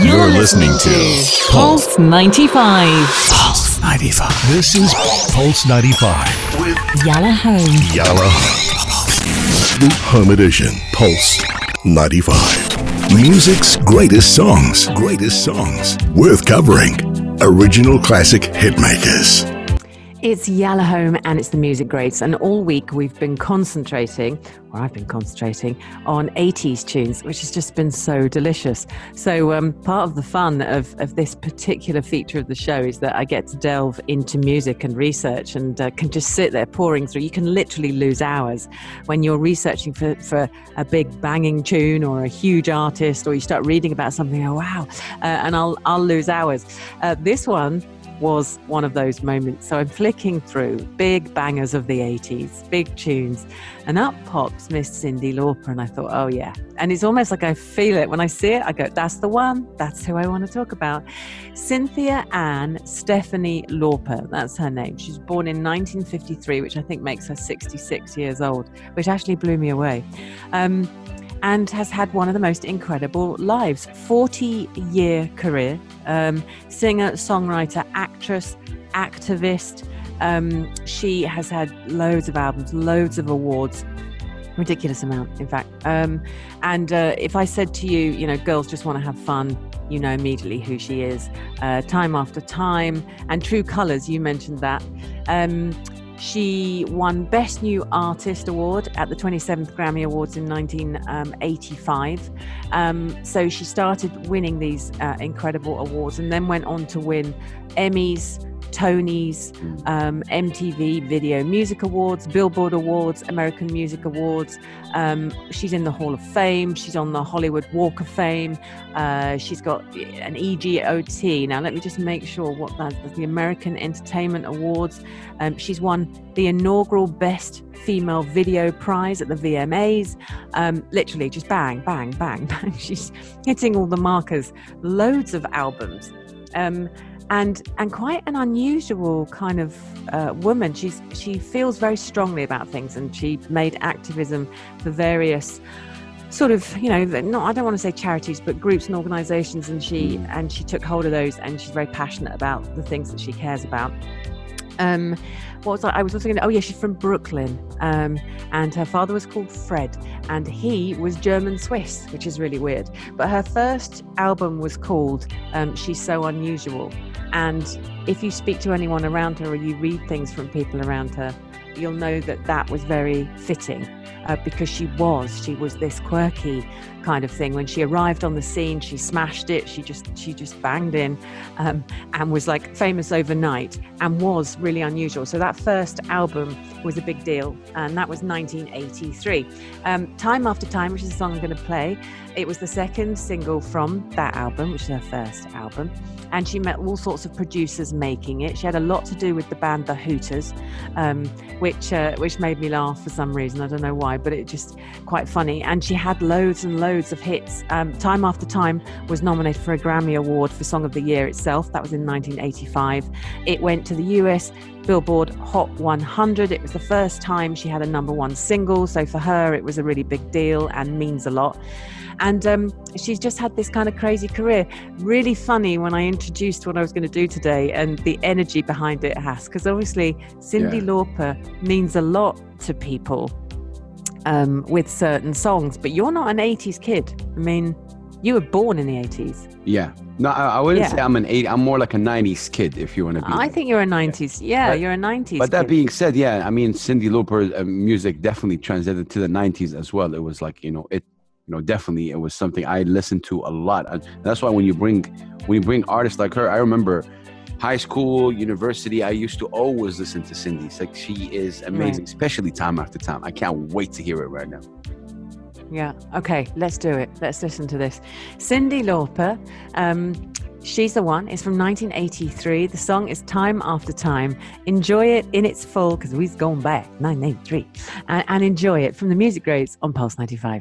You're listening to Pulse 95. Pulse 95. This is Pulse 95 with Yalla Home. Yalla. The Home Edition. Pulse 95. Music's greatest songs. Greatest songs. Worth covering. Original classic hitmakers. It's Yalla Home and it's the Music Greats. And all week we've been concentrating, or I've been concentrating, on 80s tunes, which has just been so delicious. So, um, part of the fun of, of this particular feature of the show is that I get to delve into music and research and uh, can just sit there pouring through. You can literally lose hours when you're researching for, for a big banging tune or a huge artist, or you start reading about something, oh, wow, uh, and I'll, I'll lose hours. Uh, this one, was one of those moments. So I'm flicking through big bangers of the 80s, big tunes, and up pops Miss Cyndi Lauper. And I thought, oh, yeah. And it's almost like I feel it. When I see it, I go, that's the one. That's who I want to talk about. Cynthia Ann Stephanie Lauper. That's her name. She's born in 1953, which I think makes her 66 years old, which actually blew me away. Um, and has had one of the most incredible lives 40 year career um, singer, songwriter, actress, activist. Um, she has had loads of albums, loads of awards, ridiculous amount, in fact. Um, and uh, if I said to you, you know, girls just want to have fun, you know immediately who she is. Uh, time after time, and True Colors, you mentioned that. She won Best New Artist Award at the 27th Grammy Awards in 1985. Um, so she started winning these uh, incredible awards and then went on to win Emmys, Tonys, um, MTV Video Music Awards, Billboard Awards, American Music Awards. Um, she's in the Hall of Fame. She's on the Hollywood Walk of Fame. Uh, she's got an EGOT. Now, let me just make sure what that's the American Entertainment Awards. Um, she's won the inaugural Best Female Video Prize at the VMAs. Um, literally, just bang, bang, bang, bang. She's hitting all the markers. Loads of albums. Um, and and quite an unusual kind of uh, woman. She's she feels very strongly about things, and she made activism for various sort of you know not I don't want to say charities, but groups and organisations, and she and she took hold of those, and she's very passionate about the things that she cares about. Um, what was I? I was also going to, oh yeah, she's from Brooklyn. Um, and her father was called Fred, and he was German Swiss, which is really weird. But her first album was called um, She's So Unusual. And if you speak to anyone around her or you read things from people around her, you'll know that that was very fitting uh, because she was she was this quirky kind of thing when she arrived on the scene she smashed it she just she just banged in um, and was like famous overnight and was really unusual so that first album was a big deal and that was 1983 um, time after time which is the song i'm going to play it was the second single from that album which is her first album and she met all sorts of producers making it. She had a lot to do with the band The Hooters, um, which uh, which made me laugh for some reason. I don't know why, but it just quite funny. And she had loads and loads of hits. Um, time after time was nominated for a Grammy Award for Song of the Year itself. That was in 1985. It went to the US Billboard Hot 100. It was the first time she had a number one single, so for her it was a really big deal and means a lot. And um, she's just had this kind of crazy career. Really funny when I introduced what I was going to do today and the energy behind it has, because obviously Cyndi yeah. Lauper means a lot to people um, with certain songs, but you're not an 80s kid. I mean, you were born in the 80s. Yeah. No, I, I wouldn't yeah. say I'm an 80. I'm more like a 90s kid, if you want to be. I think you're a 90s. Yeah, but, you're a 90s. But that kid. being said, yeah, I mean, Cyndi Lauper uh, music definitely translated to the 90s as well. It was like, you know, it you know definitely it was something i listened to a lot and that's why when you bring when you bring artists like her i remember high school university i used to always listen to Cyndi. it's like she is amazing right. especially time after time i can't wait to hear it right now yeah okay let's do it let's listen to this Cyndi Lauper um, She's the One It's from 1983. The song is Time After Time. Enjoy it in its full, because we've gone back, 1983, and, and enjoy it from the Music Greats on Pulse 95.